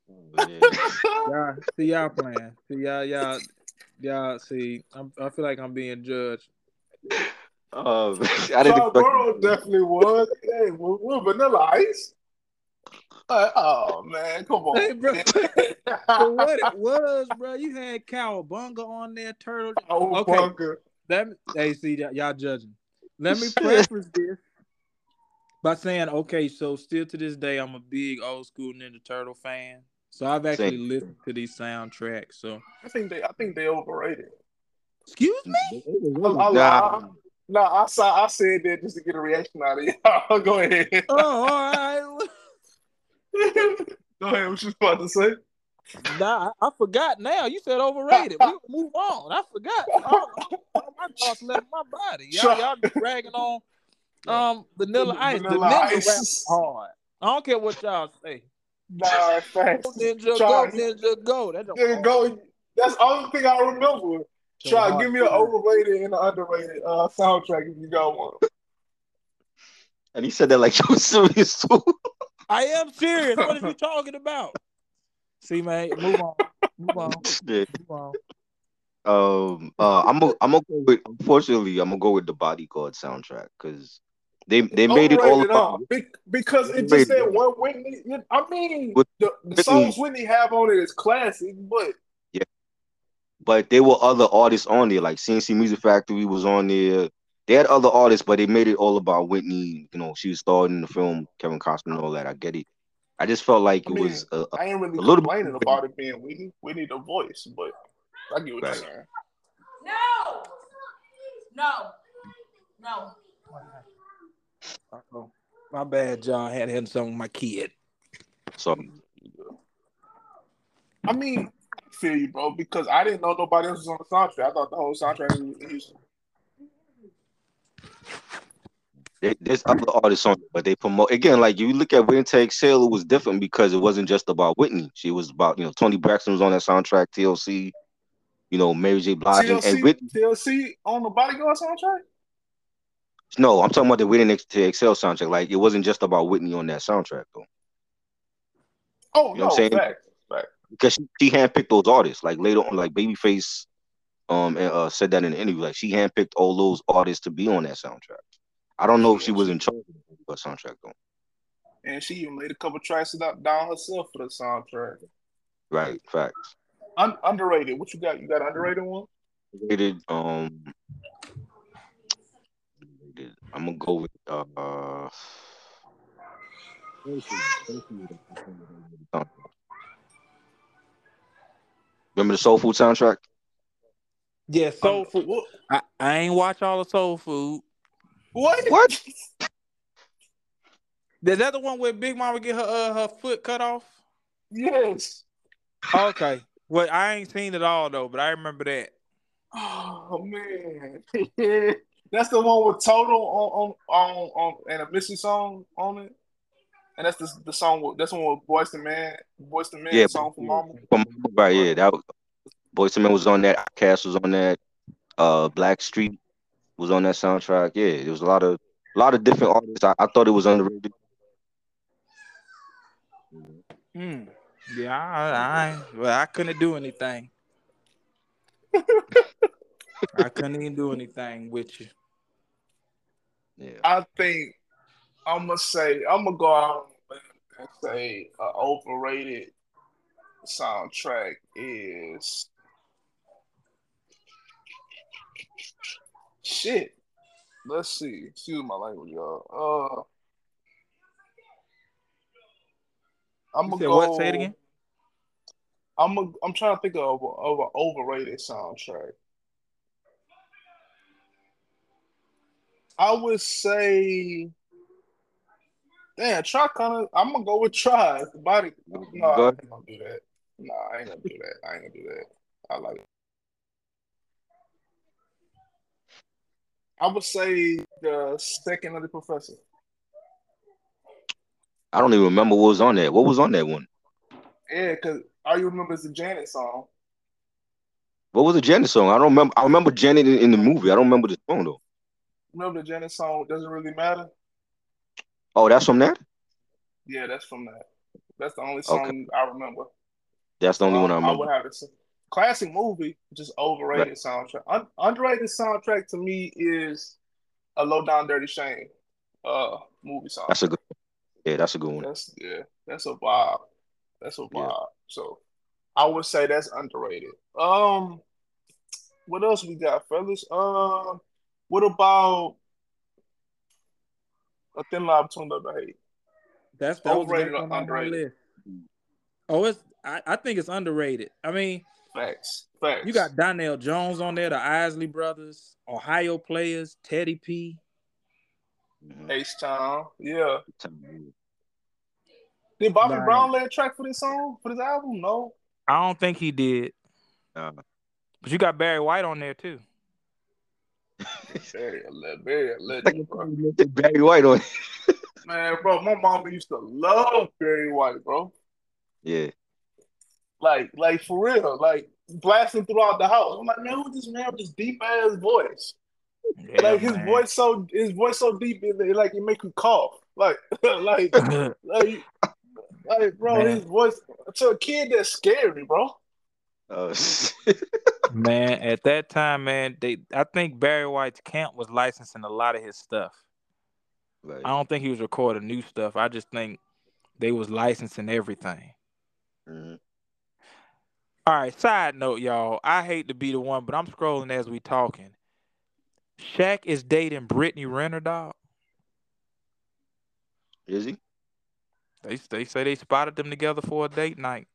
Oh, y'all, see y'all playing. See y'all, y'all, y'all. See, I'm, I feel like I'm being judged. Oh, I didn't. Expect definitely was. Hey, with, with vanilla ice. Uh, oh man, come on. Hey, bro. what it was, bro, you had Cowabunga on there, Turtle. Oh, okay. Bunga. Let me, hey, see y'all judging. Let me preface this by saying, okay, so still to this day, I'm a big old school Ninja Turtle fan. So I've actually Same. listened to these soundtracks. So I think they, I think they overrated. Excuse me? I, nah. No, I saw. I said that just to get a reaction out of y'all. Go ahead. Oh, all right. Go ahead. What you about to say? Nah, I, I forgot. Now you said overrated. we move on. I forgot. All, all my thoughts left my body. Y'all, y'all be dragging on um vanilla ice. Vanilla the ninja ice. hard. I don't care what y'all say. Nah, thanks. Ninja Try. go, ninja go. That's ninja go. That's the only thing I remember. Try give me an overrated and an underrated uh, soundtrack if you got one. And he said that like you was serious too. I am serious. What are you talking about? See, man, move on. Move on. Move on. Um, uh, I'm gonna I'm gonna go with. Unfortunately, I'm gonna go with the Bodyguard soundtrack because they they made it all about, because it just said one Whitney. I mean, the, the songs Whitney have on it is classic, but yeah, but there were other artists on there, like C+C Music Factory was on there. They had other artists, but they made it all about Whitney. You know, she was starred in the film, Kevin Costner, and all that. I get it. I just felt like I it mean, was. A, a, I ain't really a little complaining bit... about it being Whitney. We need a voice, but I get what right. you're saying. No, no, no. Uh-oh. My bad, John. I had had something with my kid. So, I mean, I feel you, bro, because I didn't know nobody else was on the soundtrack. I thought the whole soundtrack was Houston. there's other artists on, it, but they promote again. Like you look at Waiting to Exhale, it was different because it wasn't just about Whitney. She was about you know Toni Braxton was on that soundtrack, TLC, you know Mary J. Blige, TLC, and, Whitney. TLC on the Bodyguard soundtrack. No, I'm talking about the Waiting to Exhale soundtrack. Like it wasn't just about Whitney on that soundtrack though. Oh you know no, what I'm saying? Fact, fact. Because she, she handpicked those artists. Like later on, like Babyface um uh, said that in the interview. Like she handpicked all those artists to be on that soundtrack. I don't know if she was in charge of the soundtrack though. and she even made a couple tracks down herself for the soundtrack. Right, facts. Un- underrated. What you got? You got underrated one? Underrated. Um, I'm gonna go with uh. Remember the Soul Food soundtrack? Yeah, Soul um, Food. I, I ain't watch all the Soul Food. What? What? Is that the one where Big Mama get her uh, her foot cut off? Yes. Okay. Well, I ain't seen it all though, but I remember that. Oh man, that's the one with Total on on on, on and a Missy song on it. And that's the the song. With, that's one with Boyz II Men. Boyz II Men yeah, song for Mama. Right, yeah, that was Boyz II Men was on that. Cass was on that. Uh, Blackstreet was on that soundtrack. Yeah, there was a lot of a lot of different artists. I, I thought it was underrated. Hmm. Yeah, I, I well, I couldn't do anything. I couldn't even do anything with you. Yeah. I think I'm gonna say I'm gonna go out and say an overrated soundtrack is shit. Let's see. Excuse my language, y'all. Uh I'm gonna go. What? Say it again. I'm a, I'm trying to think of of an overrated soundtrack. I would say, damn, try kind of. I'm gonna go with try. The body. No, I ain't gonna do that. No, I ain't gonna do that. I ain't gonna do that. I like. It. I would say the second of the professor. I don't even remember what was on that. What was on that one? Yeah, because all you remember is the Janet song. What was the Janet song? I don't remember. I remember Janet in, in the movie. I don't remember the song though. Remember the Janet song? Doesn't really matter. Oh, that's from that. Yeah, that's from that. That's the only song okay. I remember. That's the only um, one I remember. I would have to say. Classic movie, just overrated right. soundtrack. Un- underrated soundtrack to me is a low down dirty shame uh movie song. That's a good yeah, that's a good one. That's yeah, that's a vibe. That's a vibe. Yeah. So I would say that's underrated. Um, what else we got, fellas? Um, what about a thin line between love and hate? That's that overrated or underrated. Oh, it's I, I think it's underrated. I mean, facts, facts. You got Donell Jones on there, the Isley Brothers, Ohio players, Teddy P. H Town, yeah. Did Bobby right. Brown lay a track for this song for this album? No, I don't think he did. Uh, but you got Barry White on there too. Barry, Barry, legend. Barry White on. man, bro, my mom used to love Barry White, bro. Yeah. Like, like for real, like blasting throughout the house. I'm like, man, who's this man with this deep ass voice? Yeah, like his man. voice so his voice so deep, it, like it make you cough. Like, like, like like, bro, man. his voice to a kid that's scary, bro. Oh, man, at that time, man, they I think Barry White's camp was licensing a lot of his stuff. Right. I don't think he was recording new stuff. I just think they was licensing everything. Mm-hmm. All right, side note, y'all. I hate to be the one, but I'm scrolling as we talking. Shaq is dating Brittany Renner, dog. Is he? They they say they spotted them together for a date night.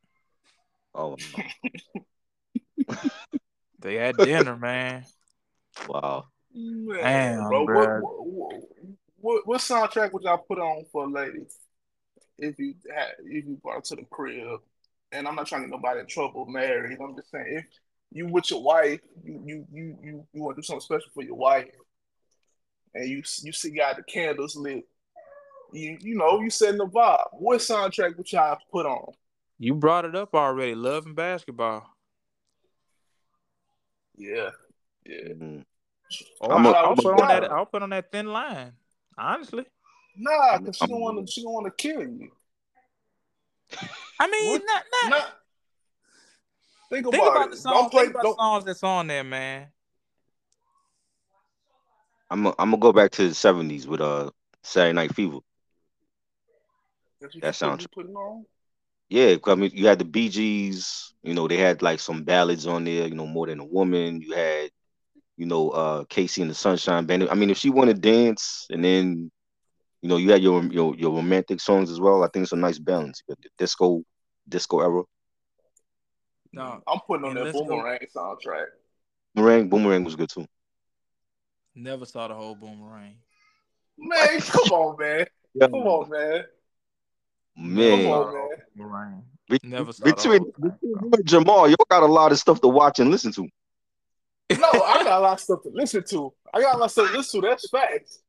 Oh. they had dinner, man. Wow. Man, Damn, bro. What, what, what, what, soundtrack would y'all put on for a lady if you had if you brought her to the crib? And I'm not trying to get nobody in trouble, married. I'm just saying if you with your wife, you you you you, you want to do something special for your wife, and you you see got the candles lit you you know, you setting the vibe. What soundtrack would y'all put on? You brought it up already. Love and basketball. Yeah, yeah. Mm-hmm. Oh, I'll, I'll put on that. I'll put on that thin line. Honestly. Nah, because she don't want to. She don't want to kill you. I mean, not, not, not Think about, think about the songs. Play, think about don't... songs that's on there, man. I'm a, I'm gonna go back to the '70s with uh Saturday Night Fever. that sounds soundtrack. Yeah, I mean, you had the Bee Gees. You know, they had like some ballads on there. You know, more than a woman. You had, you know, uh KC and the Sunshine Band. I mean, if she wanted to dance, and then, you know, you had your your your romantic songs as well. I think it's a nice balance. The disco, disco era. No, I'm putting on that Boomerang go. soundtrack. Boomerang, Boomerang was good too. Never saw the whole Boomerang. Man, come on, man. Yeah. Come on, man. Man. Come on, man. Boomerang. Never saw between, between Jamar, you got a lot of stuff to watch and listen to. No, I got a lot of stuff to listen to. I got a lot of stuff to listen to. That's facts.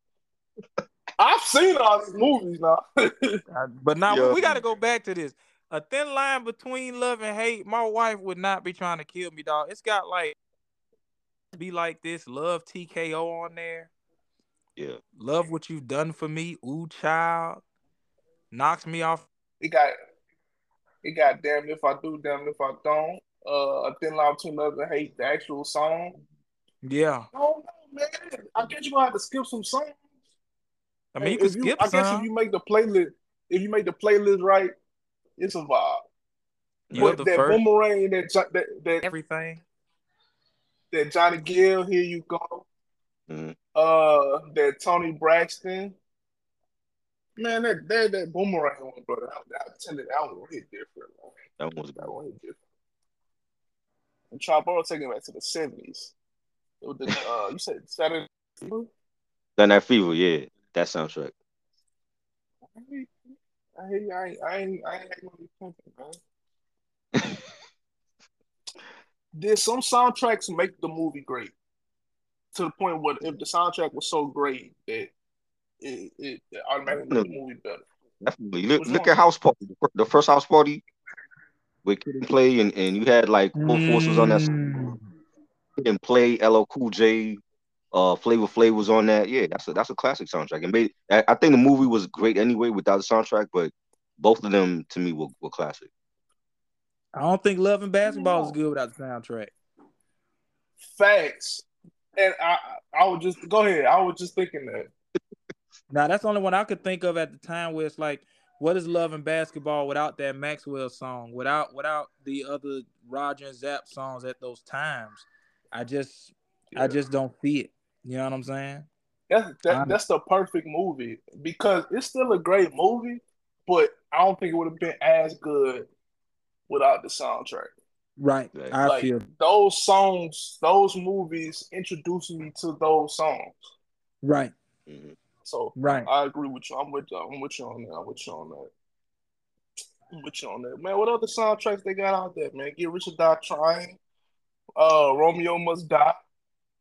I've seen all these movies now. but now yeah. we got to go back to this a thin line between love and hate. My wife would not be trying to kill me, dog. It's got like be like this. Love TKO on there. Yeah. Love what you've done for me. Ooh, child. Knocks me off. It got it got damn if I do, damn if I don't. Uh a thin line between love and hate, the actual song. Yeah. Oh no, man. I guess you gonna have to skip some songs. I mean, you can skip you, I guess if you make the playlist, if you make the playlist right, it's a vibe. You're the that first. boomerang, that, that that everything. That Johnny Gill, here you go. Mm-hmm. Uh, that Toni Braxton. Man, that that that boomerang one, brother. I, I that one hit different. Man. That one was that one hit different. And Triboro taking it back to the seventies. It was the uh, you said Saturday Fever. Saturday Night Fever, yeah, that soundtrack. I. I ain't, I ain't, I ain't gonna be man. Did some soundtracks make the movie great? To the point where if the soundtrack was so great that it, it, it automatically made the movie better. Definitely. Look, look at House Party, the first House Party with Kid and Play, and, and you had like both mm. forces on that. Mm. Kid and Play, LL Cool J, uh, Flavor Flav was on that. Yeah, that's a that's a classic soundtrack. And made I, I, think the movie was great anyway without the soundtrack, but both of them to me were, were classic. I don't think Love and Basketball is good without the soundtrack. Facts. And I I would just go ahead. I was just thinking that. Now that's the only one I could think of at the time where it's like, what is Love and Basketball without that Maxwell song, without without the other Roger and Zapp songs at those times? I just yeah. I just don't see it. You know what I'm saying? That's that, that's the perfect movie because it's still a great movie, but I don't think it would have been as good without the soundtrack. Right. I like, feel those songs, those movies introduced me to those songs. Right. Mm-hmm. So right. I agree with you. I'm with you. I'm with you on that. I'm with you on that. I'm with you on that. Man, what other soundtracks they got out there, man? Get Rich or Die Trying. Uh Romeo Must Die.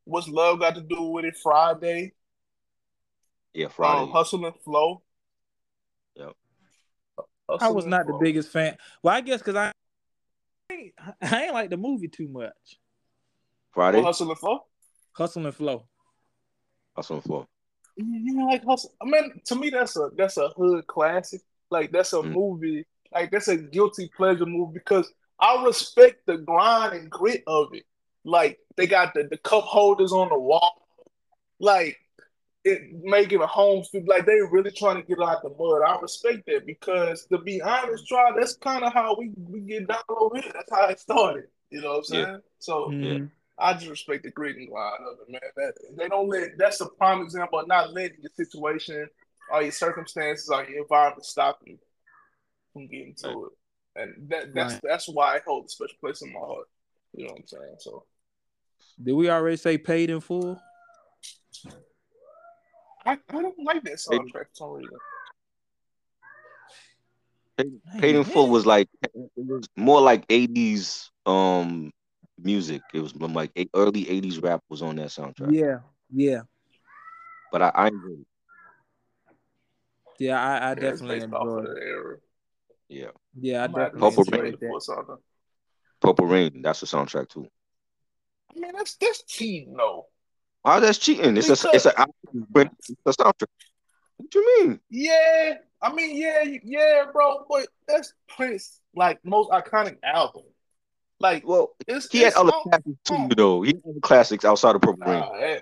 What's love got to do with it? Friday. Yeah, Friday. Um, Hustle and Flow. Yep. Hustle I was not flow. the biggest fan. Well, I guess because I, I ain't like the movie too much. Friday. Well, Hustle and Flow. Hustle and Flow. Hustle and Flow. You know, like Hustle. I mean, to me, that's a that's a hood classic. Like that's a mm. movie. Like that's a guilty pleasure movie because I respect the grind and grit of it. Like they got the, the cup holders on the wall. Like it making a home feel like they really trying to get out the mud. I respect that because to be honest, try that's kind of how we, we get down over here. That's how it started. You know what I'm saying? Yeah. So mm-hmm. I just respect the grit and grind of it, man. That they don't let that's a prime example of not letting your situation or your circumstances or your environment stop you from getting to right. it. And that that's right. that's why I hold a special place in my heart. You know what I'm saying? So did we already say paid in full? I, I don't like that soundtrack for some reason. Paid, paid in full was like it was more like eighties um music. It was like early eighties rap was on that soundtrack. Yeah, yeah. But I, I enjoyed it. Yeah, I, I yeah, definitely enjoyed it. Yeah. Yeah, I definitely Purple Rain. That. Purple Rain, that's the soundtrack too. I mean, that's that's cheating, though. Why that's cheating? It's because, a it's a it's a soundtrack. What you mean? Yeah, I mean, yeah, yeah, bro. But that's Prince, like most iconic album. Like, well, it's, he it's had other classics too, though. He had classics outside of Purple nah, Rain.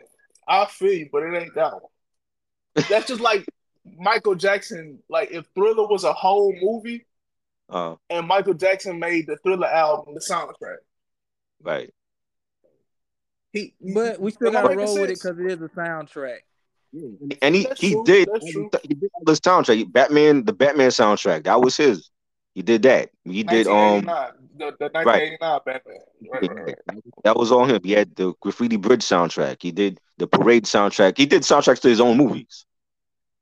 I feel you, but it ain't that one. That's just like Michael Jackson, like if Thriller was a whole movie, uh, and Michael Jackson made the Thriller album, the soundtrack. Right. He, but we still got to roll with it because it is a soundtrack. And he, he did he did the soundtrack. Batman, the Batman soundtrack, that was his. He did that. He did um the, the 1989 right. Batman. Right, right, right. That was on him. He had the Graffiti Bridge soundtrack. He did the Parade soundtrack. He did soundtracks to his own movies.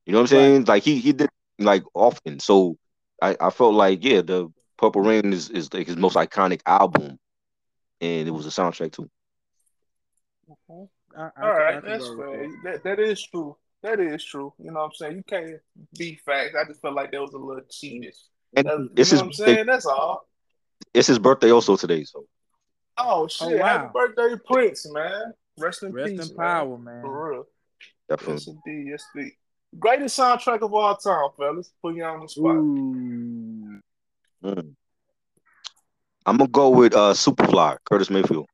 You know what I'm saying? Like he he did like often. So I, I felt like yeah, the Purple Rain is, is like his most iconic album, and it was a soundtrack too. I, I, All right, that's fair. That, that is true. That is true. You know what I'm saying? You can't be facts. I just felt like there was a little cheatiness. And this is what I'm saying. That's all. It's his birthday also today, so. Oh shit! Oh, wow. Happy birthday, Prince, man. Rest in Rest peace, in power, man. man. For real. Definitely. Yes, indeed. Yes, indeed. Greatest soundtrack of all time, fellas. Put you on the spot. Mm. I'm gonna go with uh Superfly, Curtis Mayfield.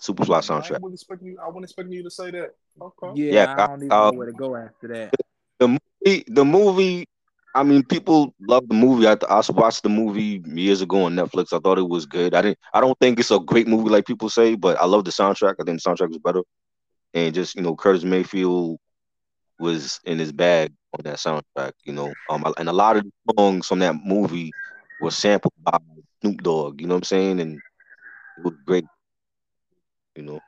Superfly soundtrack. I wasn't expecting you. I wasn't expecting you to say that. Okay. Yeah, yeah I don't even uh, know where to go after that. The movie, the movie. I mean, people love the movie. I, I watched the movie years ago on Netflix. I thought it was good. I didn't. I don't think it's a great movie like people say, but I love the soundtrack. I think the soundtrack was better, and just you know, Curtis Mayfield was in his bag on that soundtrack. You know, um, and a lot of the songs from that movie were sampled by Snoop Dogg. You know what I'm saying? And it was great you know.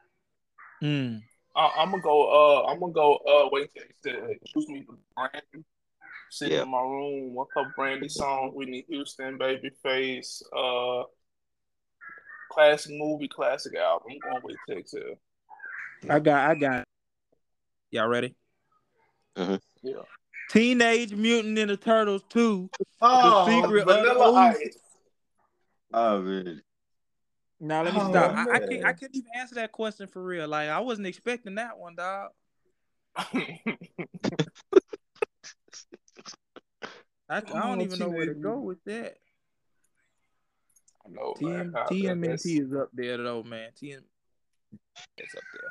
Mm. I, am gonna go. Uh, I'm gonna go. Uh, wait to excuse me, Brandy. Sitting yeah. in my room, one cup Brandy song, Whitney Houston, Babyface, uh, classic movie, classic album. I'm going with Texas. I got. I got. Y'all ready? Mm-hmm. Yeah. Teenage Mutant Ninja Turtles 2. Oh, the secret Vanilla of Ice. Oh man. Now let me oh, stop. I, I, can't. I couldn't even answer that question for real. Like I wasn't expecting that one, dog. I, I don't even know where to go with that. I know, TM, man. TMNT is up there though, man. TM it's up there.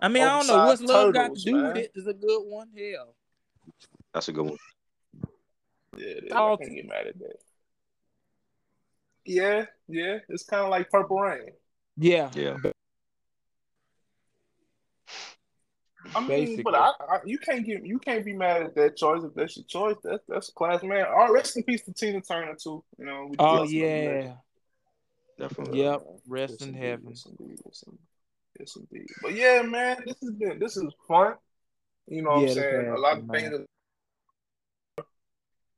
I mean, I don't know what's love got to do man. with it. Is a good one. Hell, that's a good one. Yeah, I can't get mad at that. Yeah, yeah. It's kind of like Purple Rain. Yeah. Yeah. I mean, Basically. but I, I, you can't get you can't be mad at that choice if that's your choice. That's that's class, man. All right, rest in peace to Tina Turner too. You know. Oh yeah. Definitely. Yep. Rest yes, in indeed, heaven. Yes indeed, yes, indeed. yes, indeed. But yeah, man, this has been this is fun. You know what yeah, I'm saying? A lot of things.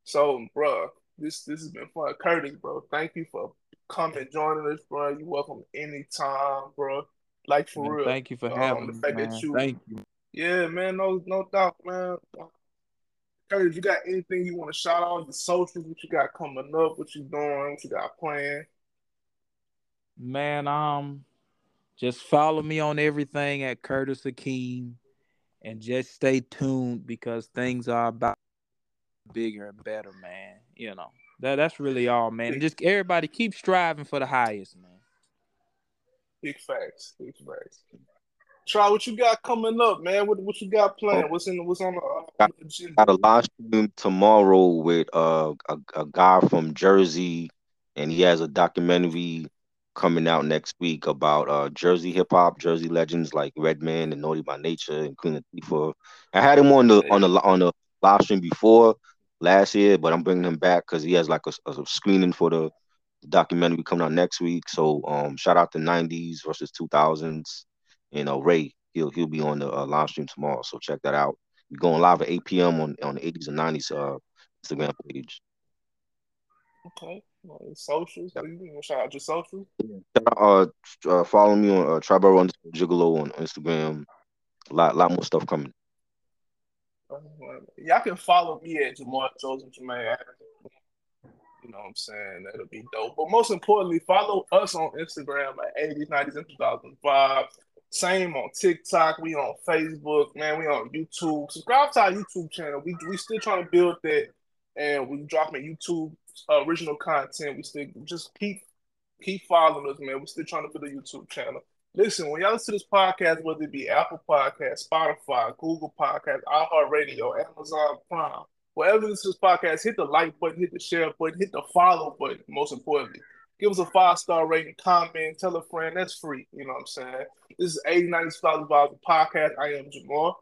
So, bruh, this this has been fun. Curtis, bro, thank you for coming joining us, bro. You welcome anytime, bro. Like for man, real. Thank you for um, having me. Man. You, thank you. Yeah, man, no no doubt, man. Curtis, you got anything you want to shout out? Your socials, what you got coming up, what you doing, what you got planned? Man, um, just follow me on everything at Curtis Akeem and just stay tuned because things are about bigger and better, man. You know, that that's really all, man. Just everybody keep striving for the highest, man. Big facts, big facts. Try what you got coming up, man. What what you got planned? What's in what's on the, uh, got, got a live stream tomorrow with uh, a a guy from Jersey, and he has a documentary coming out next week about uh Jersey hip hop, Jersey legends like Redman and Naughty by Nature and Queen Latifah. I had him on the on the on the live stream before, last year, but I'm bringing him back because he has like a, a, screening for the documentary coming out next week. So um, shout out to 90s versus 2000s. You know, Ray, he'll he'll be on the uh, live stream tomorrow. So check that out. We're going live at 8 p.m. on on the 80s and 90s uh, Instagram page. Okay. Well, socials. Yep. Shout out your socials. Uh, uh, follow me on uh, Tribal underscore Gigolo on Instagram. A lot, lot more stuff coming. Y'all can follow me at Jamal Joseph Jermaine. You know what I'm saying? That'll be dope. But most importantly, follow us on Instagram at 80s, 90s, and 2005. Same on TikTok. We on Facebook, man. We on YouTube. Subscribe to our YouTube channel. We we still trying to build that, and we dropping YouTube uh, original content. We still just keep keep following us, man. We're still trying to build a YouTube channel. Listen, when y'all listen to this podcast, whether it be Apple Podcast, Spotify, Google Podcast, iHeartRadio, Amazon Prime, wherever this is podcast, hit the like button, hit the share button, hit the follow button. Most importantly, give us a five star rating, comment, tell a friend. That's free. You know what I'm saying? This is 80 90 Dollars Bible podcast. I am Jamar.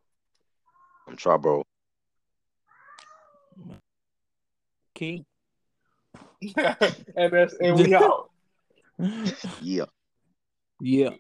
I'm Triboro. King. and that's and we out. yeah. Yeah.